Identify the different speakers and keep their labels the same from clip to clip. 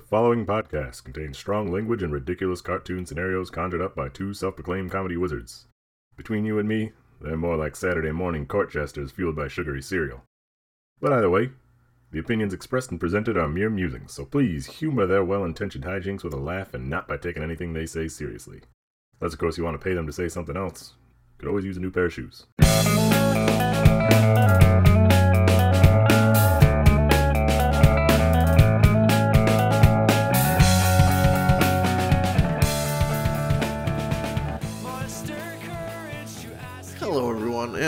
Speaker 1: The following podcast contains strong language and ridiculous cartoon scenarios conjured up by two self proclaimed comedy wizards. Between you and me, they're more like Saturday morning court jesters fueled by sugary cereal. But either way, the opinions expressed and presented are mere musings, so please humor their well intentioned hijinks with a laugh and not by taking anything they say seriously. Unless, of course, you want to pay them to say something else. Could always use a new pair of shoes.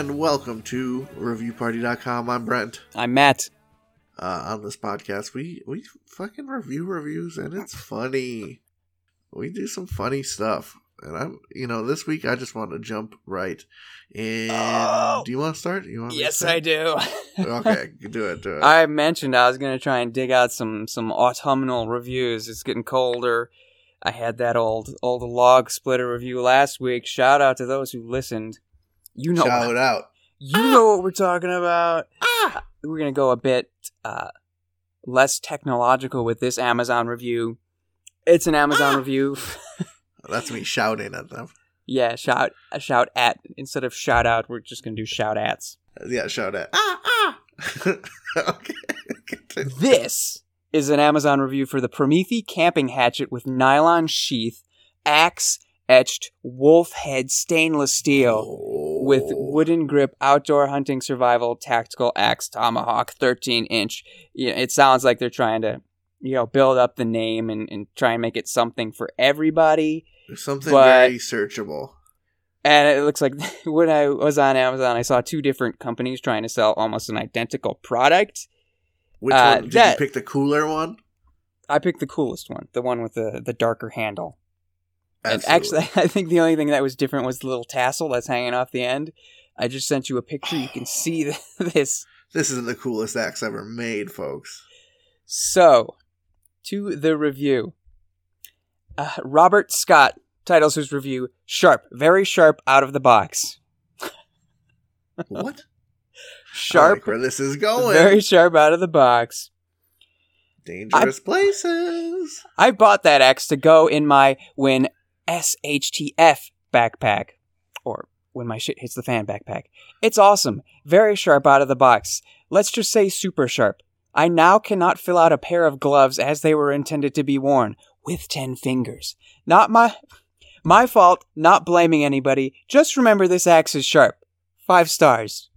Speaker 2: And welcome to ReviewParty.com. I'm Brent.
Speaker 3: I'm Matt.
Speaker 2: Uh, on this podcast, we we fucking review reviews, and it's funny. We do some funny stuff, and I'm you know this week I just want to jump right in.
Speaker 3: Oh!
Speaker 2: Do you want to start? You want?
Speaker 3: Yes. I do.
Speaker 2: okay, do it. Do it.
Speaker 3: I mentioned I was going to try and dig out some some autumnal reviews. It's getting colder. I had that old old log splitter review last week. Shout out to those who listened. You know,
Speaker 2: Shout out.
Speaker 3: you know what we're talking about. We're going to go a bit uh, less technological with this Amazon review. It's an Amazon review.
Speaker 2: That's me shouting at them.
Speaker 3: yeah, shout a shout at instead of shout out. We're just going to do shout ats.
Speaker 2: Yeah, shout out. Ah ah. okay.
Speaker 3: This is an Amazon review for the Prometheus camping hatchet with nylon sheath, axe etched wolf head stainless steel with
Speaker 2: Oh.
Speaker 3: wooden grip outdoor hunting survival tactical axe tomahawk 13 inch. Yeah, it sounds like they're trying to you know build up the name and, and try and make it something for everybody.
Speaker 2: something
Speaker 3: but-
Speaker 2: very searchable.
Speaker 3: And it looks like when I was on Amazon, I saw two different companies trying to sell almost an identical product.
Speaker 2: Which
Speaker 3: Uh,
Speaker 2: one did
Speaker 3: that-
Speaker 2: you pick? The cooler one?
Speaker 3: I picked the coolest one, the one with the, the darker handle. And actually, I think the only thing that was different was the little tassel that's hanging off the end. I just sent you a picture. You can see this.
Speaker 2: This isn't the coolest axe ever made, folks.
Speaker 3: So, to the review. Uh, Robert Scott titles his review Sharp, very sharp out of the box.
Speaker 2: What? I
Speaker 3: Sharp,
Speaker 2: like where this is going.
Speaker 3: very sharp out of the box.
Speaker 2: Dangerous places.
Speaker 3: I bought that axe to go in my when SHTF backpack, or when my shit hits the fan backpack. It's awesome, very sharp out of the box. Let's just say super sharp. I now cannot fill out a pair of gloves as they were intended to be worn with ten fingers. Not my my fault. Not blaming anybody. Just remember this axe is sharp. Five stars.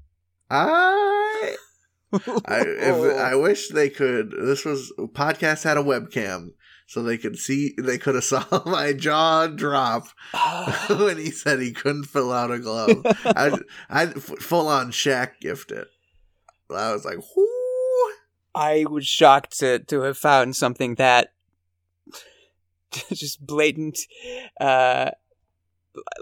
Speaker 2: I, I, if, I wish they could. This was podcast had a webcam, so they could see. They could have saw my jaw drop when he said he couldn't fill out a glove. I, I full on Shaq gifted. I was like, whoo.
Speaker 3: I was shocked to to have found something that just blatant uh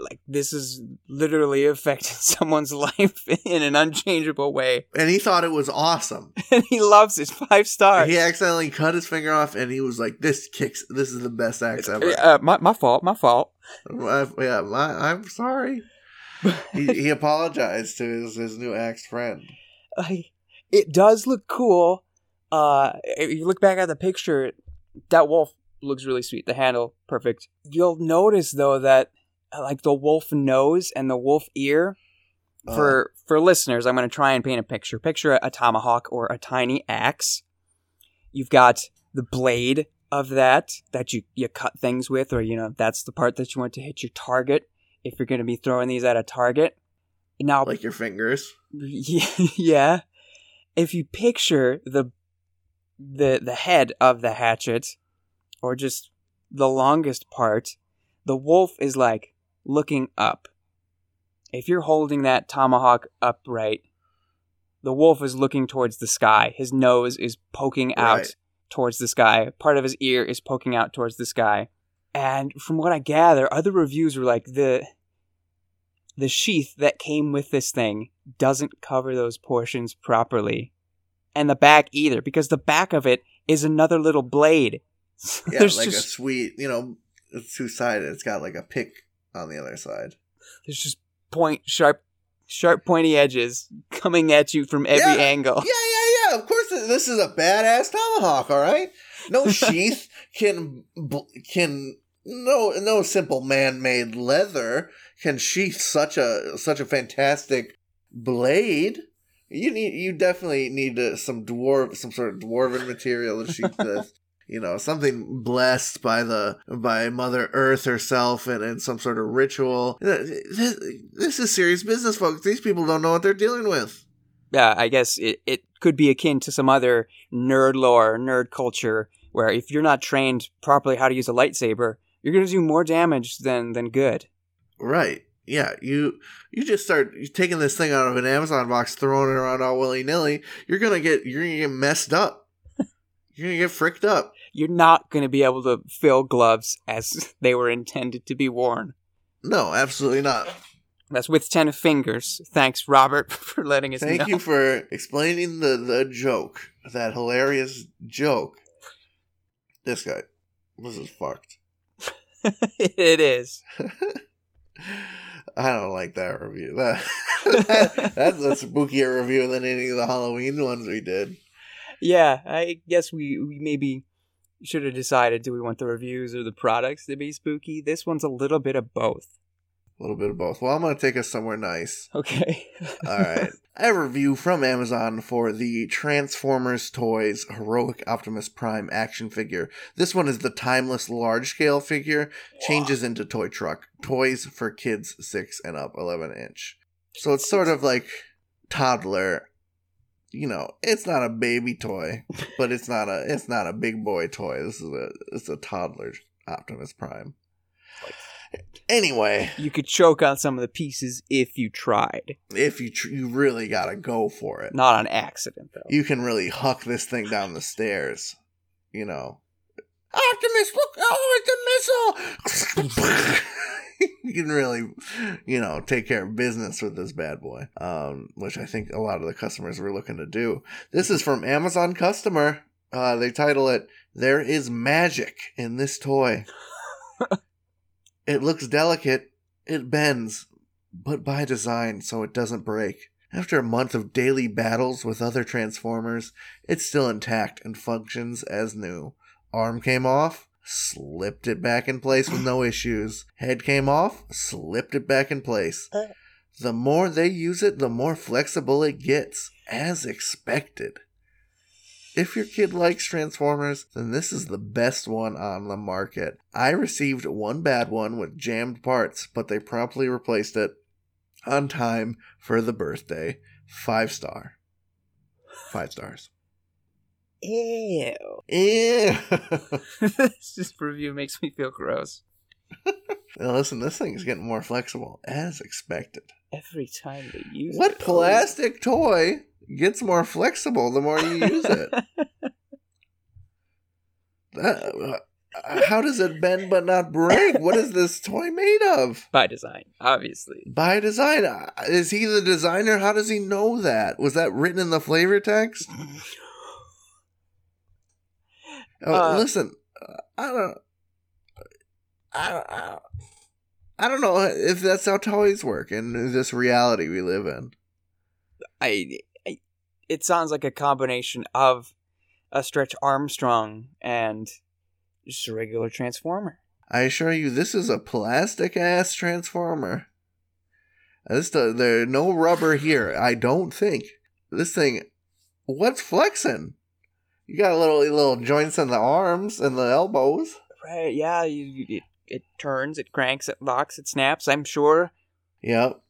Speaker 3: like this is literally affected someone's life in an unchangeable way
Speaker 2: And he thought it was awesome.
Speaker 3: and he loves it five stars
Speaker 2: He accidentally cut his finger off, and he was like, "This kicks. This is the best axe ever."
Speaker 3: uh, my, my fault my fault
Speaker 2: My- yeah, my, I'm sorry. he, he apologized to his, his new axe friend.
Speaker 3: like it does look cool uh if you look back at the picture that wolf looks really sweet the handle perfect you'll notice though that uh, like the wolf nose and the wolf ear
Speaker 2: Uh,
Speaker 3: for for listeners i'm going to try and paint a picture picture a, a tomahawk or a tiny axe you've got the blade of that that you you cut things with or you know that's the part that you want to hit your target if you're going to be throwing these at a target now
Speaker 2: like your fingers.
Speaker 3: yeah, yeah. If you picture the the the head of the hatchet, or just the longest part, the wolf is like looking up. If you're holding that tomahawk upright, the wolf is looking towards the sky. His nose is poking out
Speaker 2: Right.
Speaker 3: towards the sky. Part of his ear is poking out towards the sky. And from what I gather, other reviews were like the the sheath that came with this thing doesn't cover those portions properly. And the back either, because the back of it is another little blade. So
Speaker 2: Yeah,
Speaker 3: there's
Speaker 2: like a sweet. You know, it's two sided. It's got like a pick on the other side.
Speaker 3: there's just point sharp sharp pointy edges coming at you from every
Speaker 2: Yeah,
Speaker 3: angle.
Speaker 2: Yeah, yeah, yeah. Of course, this is a badass tomahawk. All right, no sheath can can no no simple man-made leather can sheath such a such a fantastic blade. You need you definitely need uh, some dwarf some sort of dwarven material to sheath this. You know, something blessed by the by Mother Earth herself and, and some sort of ritual. This, this is serious business, folks. These people don't know what they're dealing with.
Speaker 3: Yeah, I guess it, it could be akin to some other nerd lore, nerd culture, where if you're not trained properly how to use a lightsaber, you're going to do more damage than than good.
Speaker 2: Right. Yeah, you you just start taking this thing out of an Amazon box, throwing it around all willy nilly. You're gonna get you're gonna get messed up. You're gonna get fricked up
Speaker 3: you're not going to be able to fill gloves as they were intended to be worn.
Speaker 2: No, absolutely not.
Speaker 3: That's with 10 fingers. Thanks, Robert, for letting us
Speaker 2: Thank
Speaker 3: know.
Speaker 2: you for explaining the, the joke, that hilarious joke. This guy. This is fucked.
Speaker 3: it is.
Speaker 2: I don't like that review. That, that, that's a spookier review than any of the Halloween ones we did.
Speaker 3: Yeah, I guess we, we maybe should have decided do we want the reviews or the products to be spooky? This one's a little bit of both.
Speaker 2: A little bit of both. Well, I'm going to take us somewhere nice.
Speaker 3: Okay.
Speaker 2: All right. I have a review from Amazon for the Transformers Toys Heroic Optimus Prime action figure. This one is the timeless large scale figure, changes into toy truck. Toys for kids 6 and up, 11 inch. So it's sort of like toddler you know, it's not a baby toy, but it's not a it's not a big boy toy. This is a it's a toddler Optimus Prime. Anyway,
Speaker 3: you could choke on some of the pieces if you tried.
Speaker 2: If you tr- you really gotta go for it,
Speaker 3: not on accident though.
Speaker 2: You can really huck this thing down the stairs. You know, Optimus, look! Oh, it's a missile! you can really, you know, take care of business with this bad boy, um, which I think a lot of the customers were looking to do. This is from Amazon customer. Uh, they title it "There is magic in this toy." it looks delicate. It bends, but by design, so it doesn't break. After a month of daily battles with other Transformers, it's still intact and functions as new. Arm came off, slipped it back in place with no issues. Head came off, slipped it back in place. Uh. The more they use it, the more flexible it gets, as expected. If your kid likes Transformers, then this is the best one on the market. I received one bad one with jammed parts, but they promptly replaced it on time for the birthday. Five star. Five stars.
Speaker 3: Ew.
Speaker 2: Ew.
Speaker 3: this review makes me feel gross.
Speaker 2: now listen, this thing is getting more flexible as expected.
Speaker 3: Every time they use
Speaker 2: what
Speaker 3: it.
Speaker 2: What plastic toy gets more flexible the more you use it? that, uh, how does it bend but not break? What is this toy made of?
Speaker 3: By design, obviously.
Speaker 2: By design. Uh, is he the designer? How does he know that? Was that written in the flavor text? Oh, uh, listen, I don't, I don't, I don't, I don't know if that's how toys work in this reality we live in.
Speaker 3: I, I, it sounds like a combination of a Stretch Armstrong and just a regular Transformer.
Speaker 2: I assure you, this is a plastic ass Transformer. This there's no rubber here. I don't think this thing. What's flexing? You got a little little joints in the arms and the elbows.
Speaker 3: Right? Yeah. You, it, it turns, it cranks, it locks, it snaps. I'm sure.
Speaker 2: Yep.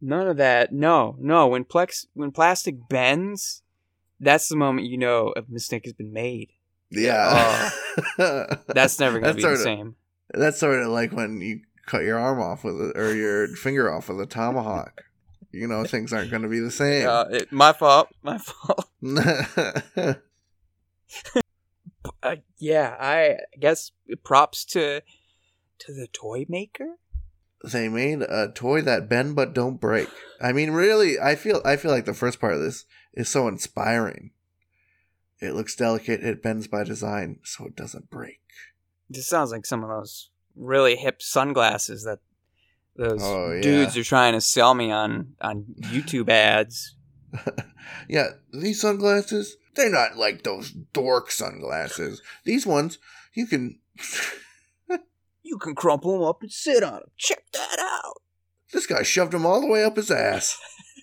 Speaker 3: None of that. No, no. When plex when plastic bends, that's the moment you know a mistake has been made.
Speaker 2: Yeah.
Speaker 3: Uh, that's never gonna that's be the
Speaker 2: of,
Speaker 3: same.
Speaker 2: That's sort of like when you cut your arm off with it, or your finger off with a tomahawk you know things aren't going to be the same.
Speaker 3: Uh, it, my fault. My fault. uh, yeah, I guess props to to the toy maker.
Speaker 2: They made a toy that bend but don't break. I mean, really, I feel I feel like the first part of this is so inspiring. It looks delicate. It bends by design, so it doesn't break.
Speaker 3: This sounds like some of those really hip sunglasses that those oh, yeah. dudes are trying to sell me on on YouTube ads.
Speaker 2: yeah, these sunglasses They're not like those dork sunglasses. These ones, you can.
Speaker 3: You can crumple them up and sit on them. Check that out.
Speaker 2: This guy shoved them all the way up his ass.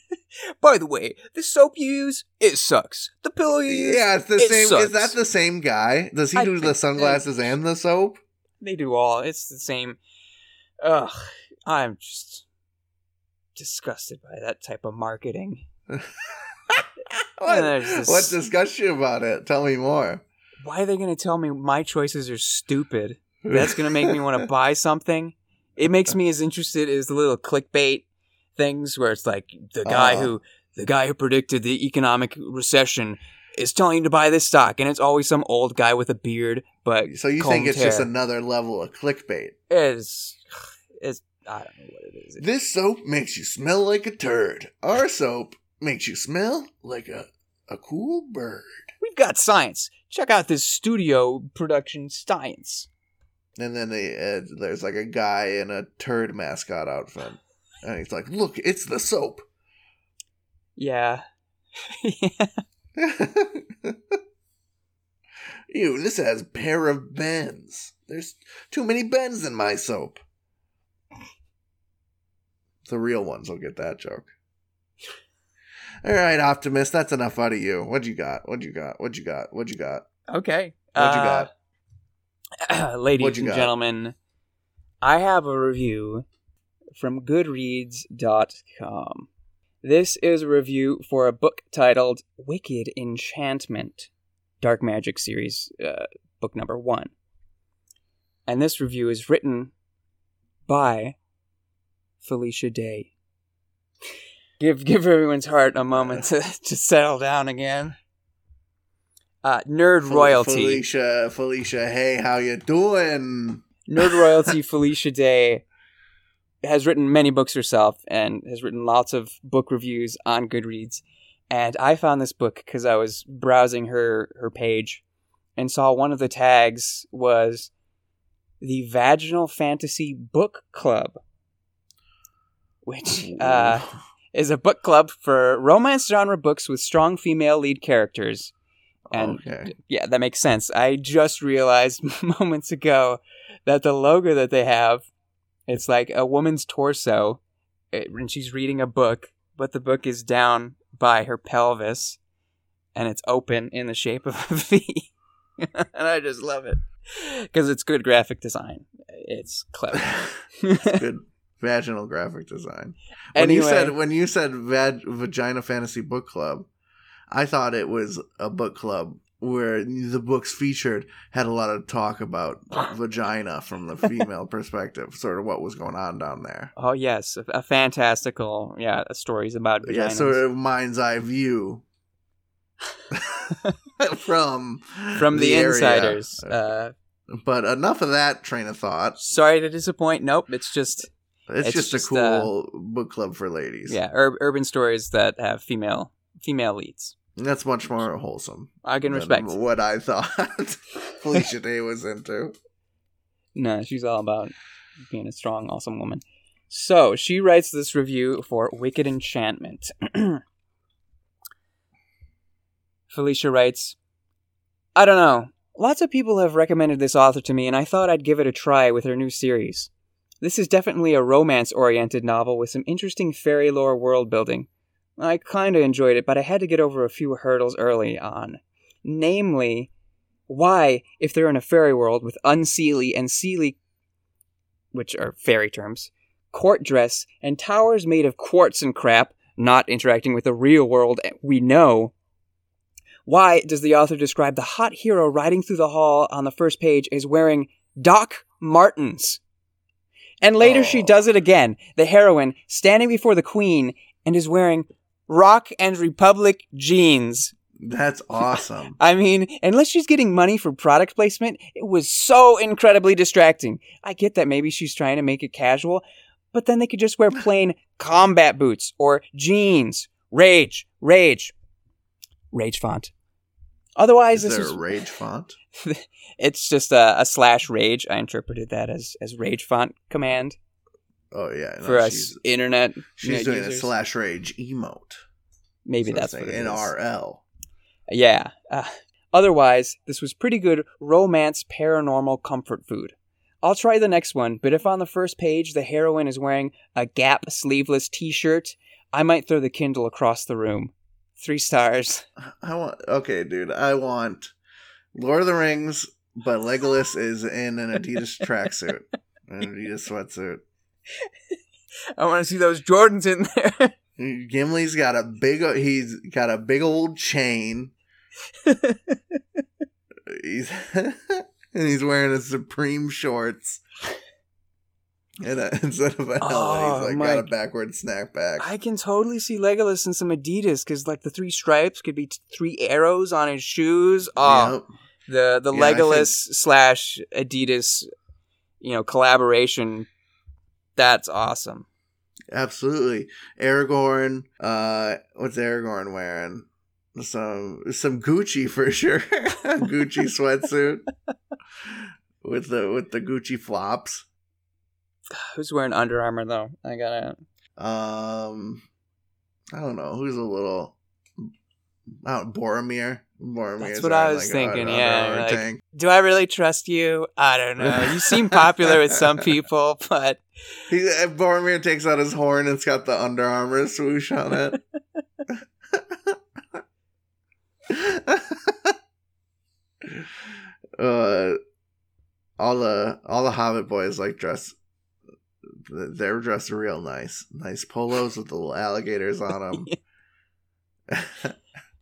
Speaker 3: By the way, the soap you use, it sucks. The pillow you use,
Speaker 2: Yeah, it's the
Speaker 3: it
Speaker 2: same.
Speaker 3: sucks.
Speaker 2: Is that the same guy? Does he
Speaker 3: I
Speaker 2: do the sunglasses and the soap?
Speaker 3: they do all. It's the same. Ugh, I'm just disgusted by that type of marketing.
Speaker 2: What,
Speaker 3: this-
Speaker 2: what disgusts you about it? Tell me more.
Speaker 3: Why are they going to tell me my choices are stupid? That's going to make me want to buy something. It makes me as interested as the little clickbait things where it's like the guy
Speaker 2: Uh.
Speaker 3: who the guy who predicted the economic recession is telling you to buy this stock, and it's always some old guy with a beard. But
Speaker 2: So you think it's just another level of clickbait?
Speaker 3: it's it's I don't know what it is.
Speaker 2: This soap makes you smell like a turd. Our soap makes you smell like a a cool bird.
Speaker 3: We've got science. Check out this studio production science.
Speaker 2: And then they, uh, there's like a guy in a turd mascot outfit, and he's like, "Look, it's the soap."
Speaker 3: Yeah.
Speaker 2: Ew, this has pair of bends. There's too many bends in my soap. The real ones will get that joke. All right, Optimus, that's enough out of you. What you got? What you got? What you got? What you got?
Speaker 3: Okay.
Speaker 2: What you
Speaker 3: Uh, Ladies
Speaker 2: What you
Speaker 3: and
Speaker 2: got?
Speaker 3: gentlemen, I have a review from Goodreads.com. This is a review for a book titled Wicked Enchantment, Dark Magic series, uh, book number one. And this review is written by Felicia Day. Give give everyone's heart a moment to, to settle down again. Uh, nerd
Speaker 2: Fel-
Speaker 3: royalty.
Speaker 2: Felicia, Felicia, hey, how you doing?
Speaker 3: Nerd royalty Felicia Day has written many books herself and has written lots of book reviews on Goodreads. And I found this book because I was browsing her her page and saw one of the tags was the Vaginal Fantasy Book Club, which uh, is a book club for romance genre books with strong female lead characters. And
Speaker 2: okay.
Speaker 3: yeah, that makes sense. I just realized moments ago that the logo that they have, it's like a woman's torso, it- and she's reading a book, but the book is down by her pelvis, and it's open in the shape of a V. and I just love it because it's good graphic design. It's clever.
Speaker 2: It's good vaginal graphic design. When
Speaker 3: anyway,
Speaker 2: you said when you said vag- vagina fantasy book club, I thought it was a book club where the books featured had a lot of talk about vagina from the female perspective, sort of what was going on down there.
Speaker 3: oh yes, a, a fantastical yeah stories about vaginas.
Speaker 2: Yeah, sort of mind's eye view from
Speaker 3: from the,
Speaker 2: area.
Speaker 3: insiders. Uh,
Speaker 2: But enough of that train of thought.
Speaker 3: sorry to disappoint. Nope, it's just
Speaker 2: It's,
Speaker 3: It's
Speaker 2: just,
Speaker 3: just,
Speaker 2: a
Speaker 3: uh,
Speaker 2: cool book club for ladies.
Speaker 3: yeah, ur- urban stories that have female female leads.
Speaker 2: That's much more wholesome.
Speaker 3: I can respect.
Speaker 2: what I thought Felicia Day was into.
Speaker 3: No, she's all about being a strong, awesome woman. So she writes this review for Wicked Enchantment. Felicia writes, I don't know. Lots of people have recommended this author to me, and I thought I'd give it a try with her new series. This is definitely a romance oriented novel with some interesting fairy lore world building. I kinda enjoyed it, but I had to get over a few hurdles early on. Namely, why, if they're in a fairy world with unseelie and seelie, which are fairy terms, court dress, and towers made of quartz and crap, not interacting with the real world we know, why does the author describe the hot hero riding through the hall on the first page as wearing Doc Martens? And later she
Speaker 2: Oh.
Speaker 3: does it again, the heroine standing before the queen and is wearing Rock and Republic jeans.
Speaker 2: That's awesome.
Speaker 3: I mean, unless she's getting money for product placement, it was so incredibly distracting. I get that maybe she's trying to make it casual, but then they could just wear plain combat boots or jeans. Rage, rage, rage font. Otherwise,
Speaker 2: Is
Speaker 3: this
Speaker 2: there
Speaker 3: is
Speaker 2: a rage font?
Speaker 3: it's just a, a slash rage. I interpreted that as as rage font command
Speaker 2: Oh yeah, no,
Speaker 3: for us internet.
Speaker 2: she's doing a slash rage emote.
Speaker 3: Maybe
Speaker 2: of
Speaker 3: that's what it is.
Speaker 2: NRL.
Speaker 3: Yeah. Uh, otherwise, this was pretty good romance paranormal comfort food. I'll try the next one, but if on the first page the heroine is wearing a Gap sleeveless t shirt, I might throw the Kindle across the room. Three stars.
Speaker 2: I want okay, dude. I want Lord of the Rings, but Legolas is in an Adidas tracksuit, an Adidas sweatsuit.
Speaker 3: I want to see those Jordans in there.
Speaker 2: Gimli's got a big. He's got a big old chain. he's and he's wearing a Supreme shorts. And uh, instead of a helmet,
Speaker 3: Oh,
Speaker 2: he's like
Speaker 3: my-
Speaker 2: got a backward snapback.
Speaker 3: I can totally see Legolas in some Adidas because, like, the three stripes could be t- three arrows on his shoes. Oh,
Speaker 2: Yep.
Speaker 3: the the
Speaker 2: Yeah,
Speaker 3: Legolas slash Adidas, you know, collaboration. That's awesome.
Speaker 2: Absolutely. Aragorn, uh what's Aragorn wearing? Some some Gucci for sure. Gucci sweatsuit. with the with the Gucci flops.
Speaker 3: Who's wearing Under Armour though? I gotta.
Speaker 2: Um I don't know, who's a little Oh, Boromir. Boromir.
Speaker 3: That's what I was thinking, yeah, like- Do I really trust you? I don't know. You seem popular with some people, but
Speaker 2: He, uh, Boromir takes out his horn it's got the Under Armour swoosh on it. uh, all the all the Hobbit boys like dress. They're dressed real nice, nice polos with the little alligators on them.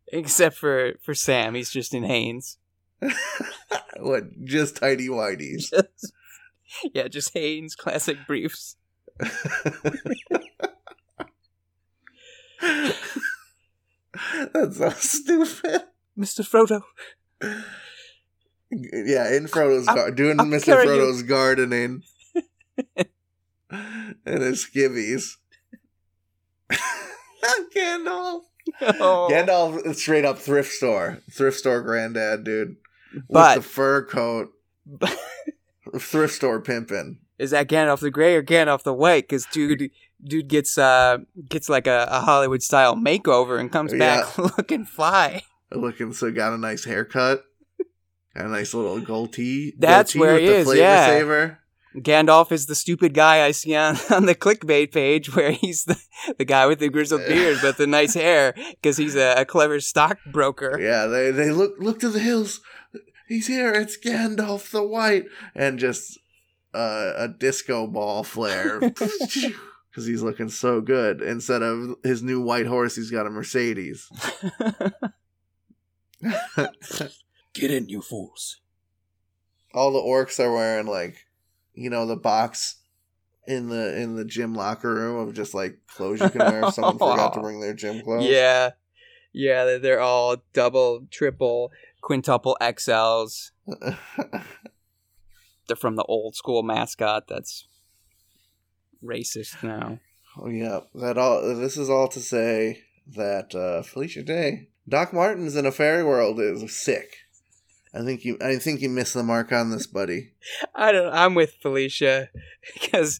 Speaker 3: except for for Sam, he's just in Hanes.
Speaker 2: what? Just tidy whiteys.
Speaker 3: yeah, just Hanes classic briefs.
Speaker 2: That's so stupid.
Speaker 3: Mr. Frodo.
Speaker 2: Yeah, in Frodo's gar- doing Mr.
Speaker 3: carry you.
Speaker 2: Frodo's gardening and his skivvies. Gandalf.
Speaker 3: Oh.
Speaker 2: Gandalf straight up thrift store, thrift store granddad, dude, with
Speaker 3: But-
Speaker 2: the fur coat, thrift store pimping.
Speaker 3: Is that Gandalf the Grey or Gandalf the White? Because dude, dude gets uh gets like a, a Hollywood style makeover and comes back looking fly.
Speaker 2: Looking so got a nice haircut, got a nice little goatee.
Speaker 3: That's where he is,
Speaker 2: Flavor
Speaker 3: yeah.
Speaker 2: saver.
Speaker 3: Gandalf is the stupid guy I see on, on the clickbait page where he's the, the guy with the grizzled beard but the nice hair because he's a, a clever stockbroker.
Speaker 2: Yeah, they they look look to the hills. He's here. It's Gandalf the White, and just uh, a disco ball flare because he's looking so good. Instead of his new white horse, he's got a Mercedes.
Speaker 3: Get in, you fools.
Speaker 2: All the orcs are wearing like, you know, the box in the in the gym locker room of just like clothes you can wear if someone forgot to bring their gym clothes.
Speaker 3: Yeah. Yeah, they're, they're all double, triple, quintuple XLs. They're from the old school mascot that's racist now.
Speaker 2: Oh yeah, that all. This is all to say that uh, Felicia Day, Doc Martens in a fairy world is sick. I think you. I think you missed the mark on this, buddy.
Speaker 3: I don't. I'm with Felicia because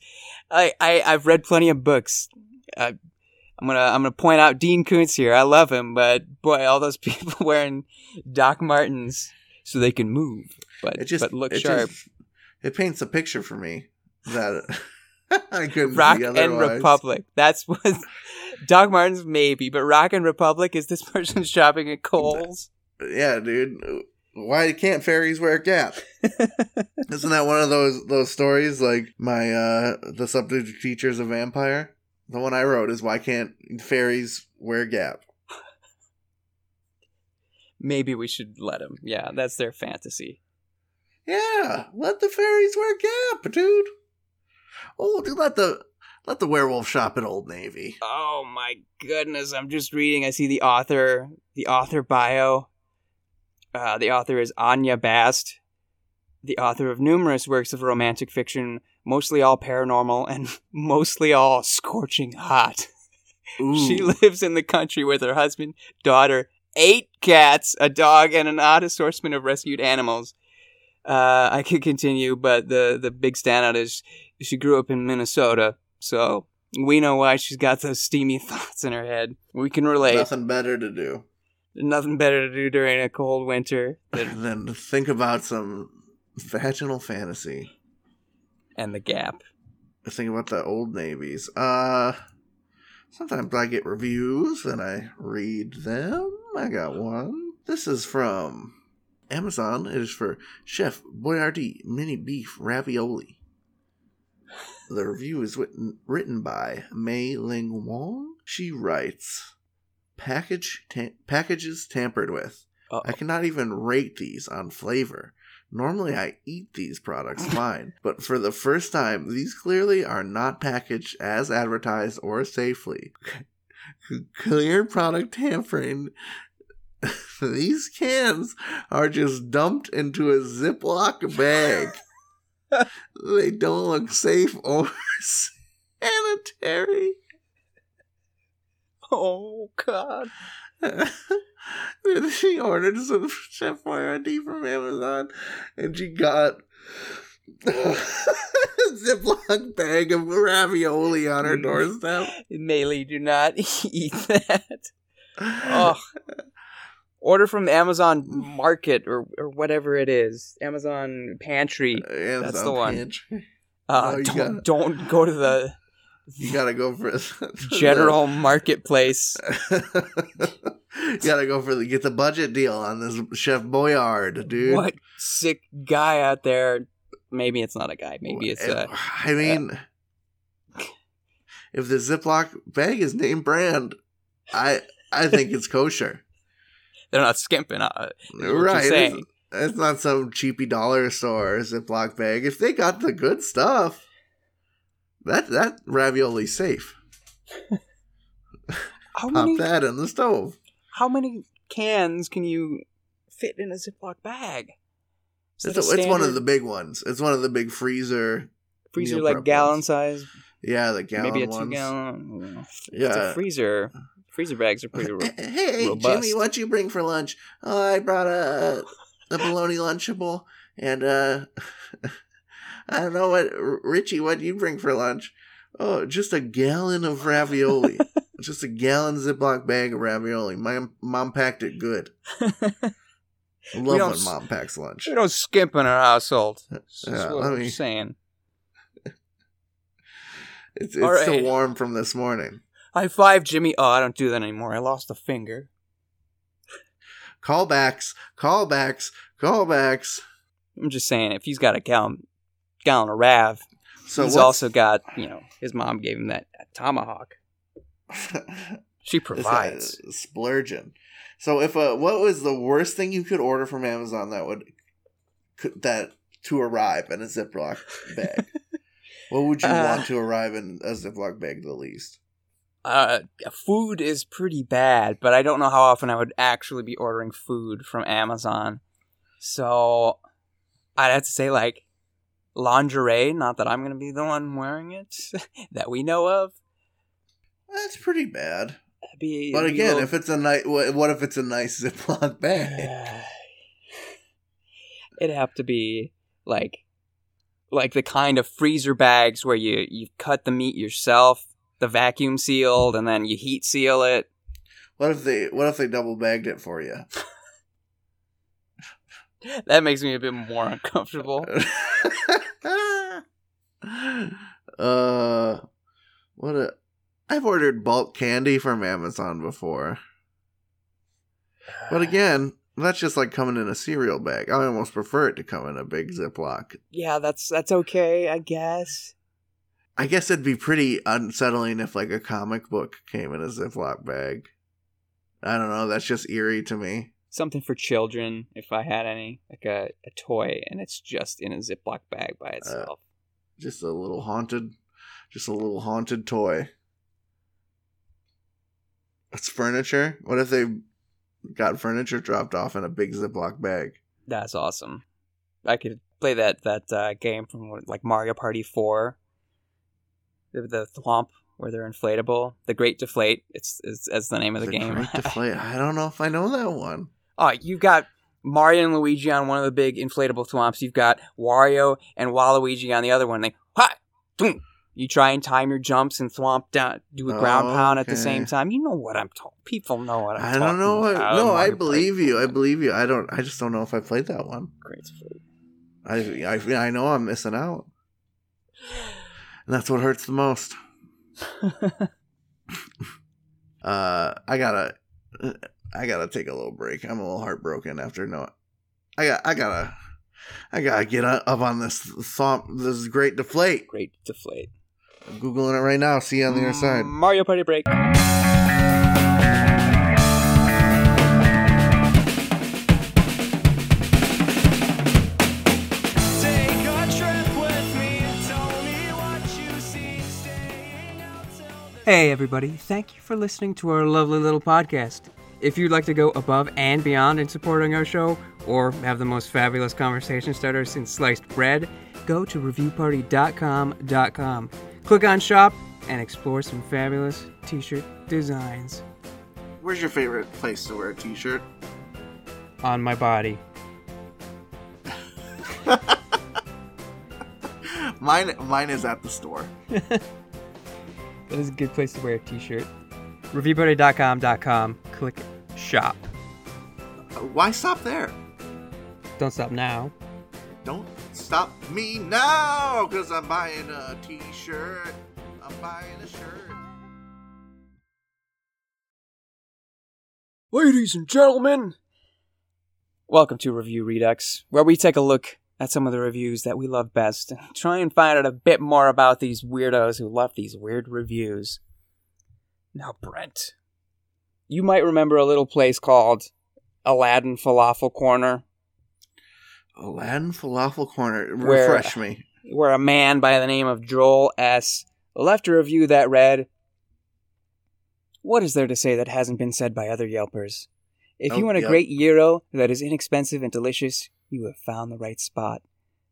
Speaker 3: I, I I've read plenty of books. I, I'm gonna I'm gonna point out Dean Koontz here. I love him, but boy, all those people wearing Doc Martens so they can move, but
Speaker 2: It just
Speaker 3: but look
Speaker 2: it
Speaker 3: sharp.
Speaker 2: just- it paints a picture for me that I couldn't
Speaker 3: Rock and. Republic. That's what Doc Martens maybe, but Rock and Republic is this person shopping at Kohl's.
Speaker 2: Yeah, dude. Why can't fairies wear Gap? Isn't that one of those those stories? Like my uh the subject teacher's a vampire. The one I wrote is why can't fairies wear a Gap?
Speaker 3: maybe we should let them. Yeah, that's their fantasy.
Speaker 2: Yeah, let the fairies wear a Gap, dude. Oh, dude, let the let the werewolf shop at Old Navy.
Speaker 3: Oh my goodness! I'm just reading. I see the author, the author bio. Uh, the author is Anya Bast, the author of numerous works of romantic fiction, mostly all paranormal and mostly all scorching hot.
Speaker 2: Ooh.
Speaker 3: She lives in the country with her husband, daughter, eight cats, a dog, and an odd assortment of rescued animals. Uh, I could continue, but the the big standout is she grew up in Minnesota, so we know why she's got those steamy thoughts in her head. We can relate.
Speaker 2: Nothing better to do.
Speaker 3: Nothing better to do during a cold winter than
Speaker 2: then think about some vaginal fantasy.
Speaker 3: and the Gap.
Speaker 2: I Think about the old navies. Uh, sometimes I get reviews and I read them. I got one. This is from Amazon. It is for Chef Boyardee mini beef ravioli. The review is written, written by Mei Ling Wong. She writes, "Package ta- packages tampered with.
Speaker 3: Uh,
Speaker 2: I cannot even rate these on flavor. Normally, I eat these products fine, but for the first time, these clearly are not packaged as advertised or safely. Clear product tampering. these cans are just dumped into a Ziploc bag. they don't look safe or sanitary.
Speaker 3: Oh God.
Speaker 2: she ordered some Chef Boyardee from Amazon, and she got a Ziploc bag of ravioli on her doorstep.
Speaker 3: Melee, do not eat that. Oh. Order from Amazon Market or, or whatever it is. Amazon Pantry.
Speaker 2: Amazon
Speaker 3: That's the one.
Speaker 2: pantry.
Speaker 3: Uh,
Speaker 2: you
Speaker 3: don't,
Speaker 2: gotta-
Speaker 3: don't go to the
Speaker 2: You gotta go for
Speaker 3: general marketplace.
Speaker 2: you gotta go for the get the budget deal on this Chef Boyard, dude.
Speaker 3: What sick guy out there? Maybe it's not a guy. Maybe it's a.
Speaker 2: I mean, if the Ziploc bag is name brand, I I think it's kosher.
Speaker 3: They're not skimping. Uh,
Speaker 2: right. It's, it's not some cheapy dollar store Ziploc bag. If they got the good stuff, that that ravioli safe.
Speaker 3: How
Speaker 2: Pop
Speaker 3: many?
Speaker 2: that in the stove.
Speaker 3: How many cans can you fit in a Ziploc bag?
Speaker 2: It's,
Speaker 3: a
Speaker 2: it's one of the big ones. It's one of the big freezer.
Speaker 3: freezer like gallon
Speaker 2: ones.
Speaker 3: size,
Speaker 2: Yeah, the gallon
Speaker 3: maybe a two
Speaker 2: ones.
Speaker 3: gallon. It's a
Speaker 2: Yeah.
Speaker 3: freezer. Freezer bags are pretty. ro-
Speaker 2: Hey,
Speaker 3: robust.
Speaker 2: Jimmy, what you bring for lunch? Oh, I brought a a bologna lunchable, and uh, I don't know what Richie. What you bring for lunch? Oh, just a gallon of ravioli. just a gallon Ziploc bag of ravioli. My mom packed it good. I love when mom packs lunch.
Speaker 3: we don't skimp in our household. That's
Speaker 2: Yeah,
Speaker 3: what
Speaker 2: I
Speaker 3: I'm
Speaker 2: mean-
Speaker 3: saying.
Speaker 2: It's, it's
Speaker 3: All
Speaker 2: still warm from this morning.
Speaker 3: High five, Jimmy. Oh, I don't do that anymore. I lost a finger.
Speaker 2: Callbacks, callbacks, callbacks.
Speaker 3: I'm just saying, if he's got a gallon, gallon of Rav,
Speaker 2: So
Speaker 3: he's
Speaker 2: what's-
Speaker 3: also got, you know, his mom gave him that, that tomahawk. She provides.
Speaker 2: splurging. So if uh what was the worst thing you could order from Amazon that would could, that to arrive in a Ziploc bag? what would you
Speaker 3: Uh,
Speaker 2: want to arrive in a Ziploc bag the least?
Speaker 3: Uh, food is pretty bad, but I don't know how often I would actually be ordering food from Amazon. So I'd have to say like lingerie. Not that I'm gonna be the one wearing it that we know of.
Speaker 2: That's pretty bad.
Speaker 3: Be,
Speaker 2: But again,
Speaker 3: little-
Speaker 2: if it's a nice, what what if it's a nice Ziploc bag?
Speaker 3: it'd have to be like like the kind of freezer bags where you you cut the meat yourself, the vacuum sealed, and then you heat seal it.
Speaker 2: What if they what if they double bagged it for you?
Speaker 3: That makes me a bit more uncomfortable.
Speaker 2: uh, what a. I've ordered bulk candy from Amazon before. But again, that's just like coming in a cereal bag. I almost prefer it to come in a big Ziploc.
Speaker 3: yeah, that's that's okay, I guess.
Speaker 2: I guess it'd be pretty unsettling if like a comic book came in a Ziploc bag. I don't know, that's just eerie to me.
Speaker 3: Something for children, if I had any, like a, a toy, and it's just in a Ziploc bag by itself.
Speaker 2: Just a little haunted just a little haunted toy. That's furniture. What if they got furniture dropped off in a big Ziploc bag?
Speaker 3: That's awesome. I could play that that uh, game from like Mario Party Four, the, the thwomp where they're inflatable, the Great Deflate. It's it's, it's the name of the, game.
Speaker 2: Great Deflate. I don't know if I know that one.
Speaker 3: Oh, you've got Mario and Luigi on one of the big inflatable thwomps. You've got Wario and Waluigi on the other one. They ha, boom. You try and time your jumps and thwomp down, do a ground
Speaker 2: Oh,
Speaker 3: pound at the same time. You know what I'm talking. People know what I'm
Speaker 2: I don't know. What,
Speaker 3: about.
Speaker 2: no, I believe you. I believe you. I don't. I just don't know if I played that one.
Speaker 3: Great.
Speaker 2: I I, I know I'm missing out, and that's what hurts the most. Uh, I gotta, I gotta take a little break. I'm a little heartbroken after no. I got, I gotta, I gotta get up on this thought. This is great deflate.
Speaker 3: Great deflate.
Speaker 2: I'm googling it right now. See you on the other side.
Speaker 3: Mm, Mario Party break.
Speaker 4: Take a trip with me, tell me what you see, staying out till the
Speaker 5: Hey, everybody. Thank you for listening to our lovely little podcast. If you'd like to go above and beyond in supporting our show, or have the most fabulous conversation starter since sliced bread, go to reviewparty.com.com. Click on shop and explore some fabulous t shirt designs
Speaker 2: Where's your favorite place to wear a t-shirt?
Speaker 5: on my body.
Speaker 2: Mine, mine is at the store.
Speaker 5: That is a good place to wear a t shirt. Reviewparty.com.com. Click shop.
Speaker 2: Why stop there?
Speaker 5: Don't stop now.
Speaker 2: Don't stop me now, cause I'm buying a t-shirt. I'm buying a shirt.
Speaker 3: Ladies and gentlemen, welcome to Review Redux, where we take a look at some of the reviews that we love best and try and find out a bit more about these weirdos who left these weird reviews. Now, Brent, you might remember a little place called Aladdin Falafel Corner,
Speaker 2: Aladdin Falafel Corner.
Speaker 3: Where-
Speaker 2: Refresh me.
Speaker 3: where a man by the name of Joel S. left a review that read, What is there to say that hasn't been said by other Yelpers? If you
Speaker 2: Oh,
Speaker 3: want a
Speaker 2: yep.
Speaker 3: great gyro that is inexpensive and delicious, you have found the right spot.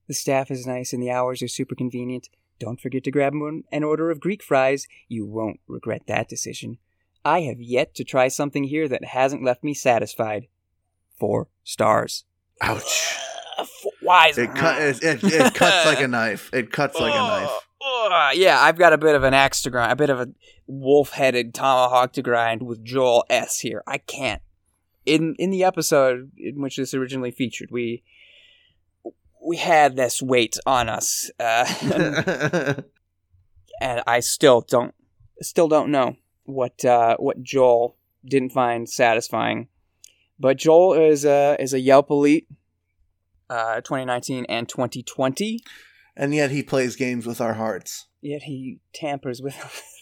Speaker 3: The staff is nice and the hours are super convenient. Don't forget to grab an order of Greek fries. You won't regret that decision. I have yet to try something here that hasn't left me satisfied. Four stars.
Speaker 2: Ouch.
Speaker 3: Uh, Why is
Speaker 2: It cut. It, it, it cuts like a knife. It cuts like a knife.
Speaker 3: Ugh, yeah, I've got a bit of an axe to grind, a bit of a wolf-headed tomahawk to grind with Joel S. Here. I can't. In in the episode in which this originally featured, we we had this weight on us, uh, and, I still don't still don't know what uh, what Joel didn't find satisfying. But Joel is a is a Yelp elite, uh, 2019 and 2020.
Speaker 2: and yet he plays games with our hearts.
Speaker 3: Yet he tampers with.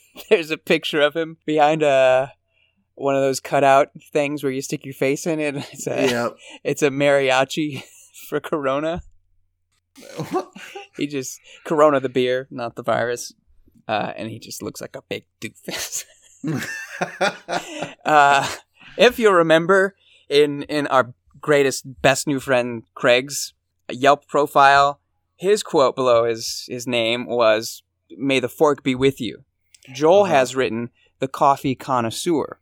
Speaker 3: There's a picture of him behind a one of those cutout things where you stick your face in it. It's a
Speaker 2: Yep.
Speaker 3: it's a mariachi for Corona. He just Corona the beer, not the virus, uh, and he just looks like a big doofus. uh, if you remember, in in our greatest best new friend Craig's Yelp profile, his quote below his his name was "May the fork be with you." Joel
Speaker 2: Uh-huh.
Speaker 3: has written the coffee connoisseur,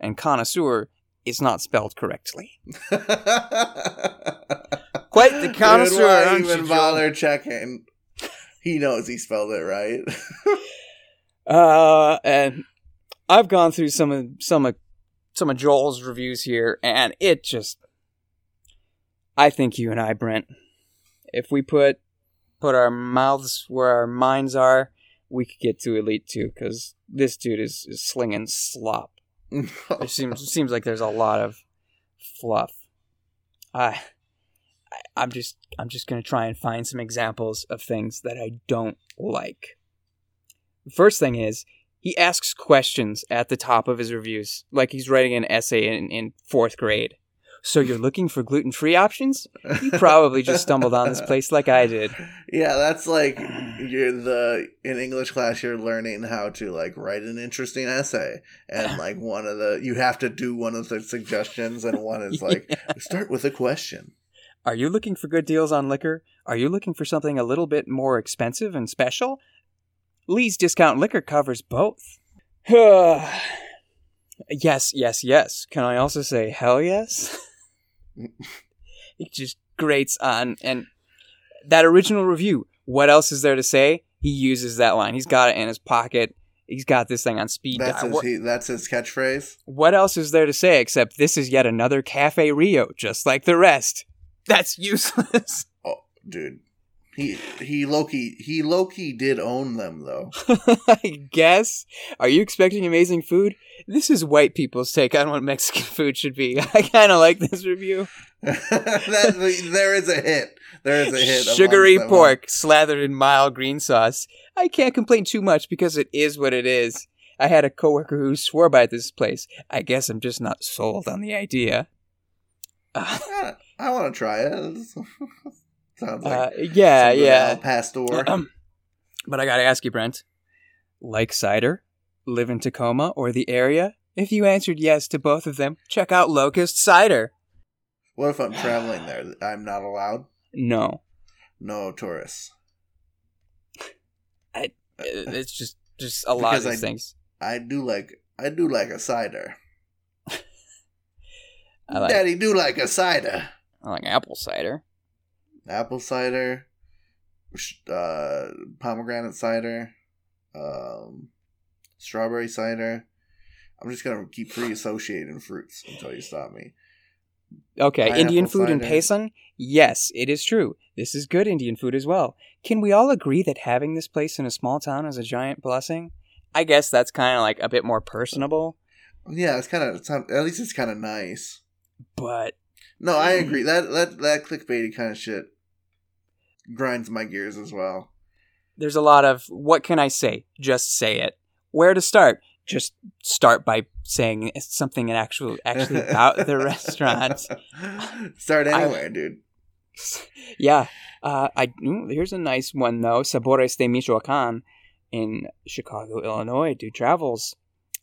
Speaker 3: and connoisseur is not spelled correctly. Quite the
Speaker 2: Dude,
Speaker 3: connoisseur,
Speaker 2: why
Speaker 3: aren't
Speaker 2: even
Speaker 3: you,
Speaker 2: bother checking? He knows he spelled it right.
Speaker 3: Uh, and I've gone through some of some of some of Joel's reviews here, and it just. I think you and I, Brent, if we put put our mouths where our minds are, we could get to Elite Two because this dude is, is slinging slop. It seems seems like there's a lot of fluff. I I'm just I'm just gonna try and find some examples of things that I don't like. The first thing is he asks questions at the top of his reviews, like he's writing an essay in, in fourth grade. So you're looking for gluten free options? You probably just stumbled on this place like I did.
Speaker 2: Yeah, that's like you're the in English class you're learning how to like write an interesting essay. And like one of the you have to do one of the suggestions and one is like start with a question.
Speaker 3: Are you looking for good deals on liquor? Are you looking for something a little bit more expensive and special? Lee's Discount Liquor covers both. yes, yes, yes. Can I also say hell yes? it just grates on. And that original review, what else is there to say? he uses that line. He's got it in his pocket. He's got this thing on speed
Speaker 2: That's
Speaker 3: dial.
Speaker 2: his,
Speaker 3: What,
Speaker 2: he, that's his catchphrase.
Speaker 3: what else is there to say except this is yet another Cafe Rio, just like the rest? That's useless.
Speaker 2: Oh, dude. He he lowkey he lowkey did own them though.
Speaker 3: I guess. Are you expecting amazing food? This is white people's take on what Mexican food should be. I kind of like this review.
Speaker 2: that, there is a hit. There is a hit.
Speaker 3: Sugary pork slathered in mild green sauce. I can't complain too much because it is what it is. I had a coworker who swore by this place. I guess I'm just not sold on the idea. Uh,
Speaker 2: I, I want to try it. Sounds like
Speaker 3: uh, yeah, yeah.
Speaker 2: Pastor.
Speaker 3: but I gotta ask you, Brent. Like cider? Live in Tacoma or the area? If you answered yes to both of them, check out Locust Cider.
Speaker 2: what if I'm traveling there? I'm not allowed.
Speaker 3: No,
Speaker 2: No tourists.
Speaker 3: it- it's just just a lot of
Speaker 2: Because I-
Speaker 3: things.
Speaker 2: I do like I do like a cider.
Speaker 3: I like
Speaker 2: Daddy do like a cider.
Speaker 3: I like apple cider.
Speaker 2: Apple cider, uh, pomegranate cider, um, strawberry cider. I'm just gonna keep pre-associating fruits until you stop me.
Speaker 3: Okay,
Speaker 2: Pineapple
Speaker 3: Indian food in
Speaker 2: cider.
Speaker 3: Payson? Yes, it is true. This is good Indian food as well. Can we all agree that having this place in a small town is a giant blessing? I guess that's kind of like a bit more personable,
Speaker 2: Yeah, it's kind of at least it's kind of nice.
Speaker 3: But
Speaker 2: No, I agree. That that that clickbaity kind of shit grinds my gears as well.
Speaker 3: there's a lot of what can I say? Just say it. Where to start? Just start by saying something actual actually about the restaurant.
Speaker 2: Start
Speaker 3: I-
Speaker 2: dude.
Speaker 3: yeah. Uh, I mm, here's a nice one though. Sabores de Michoacan in Chicago, Illinois. Do travels.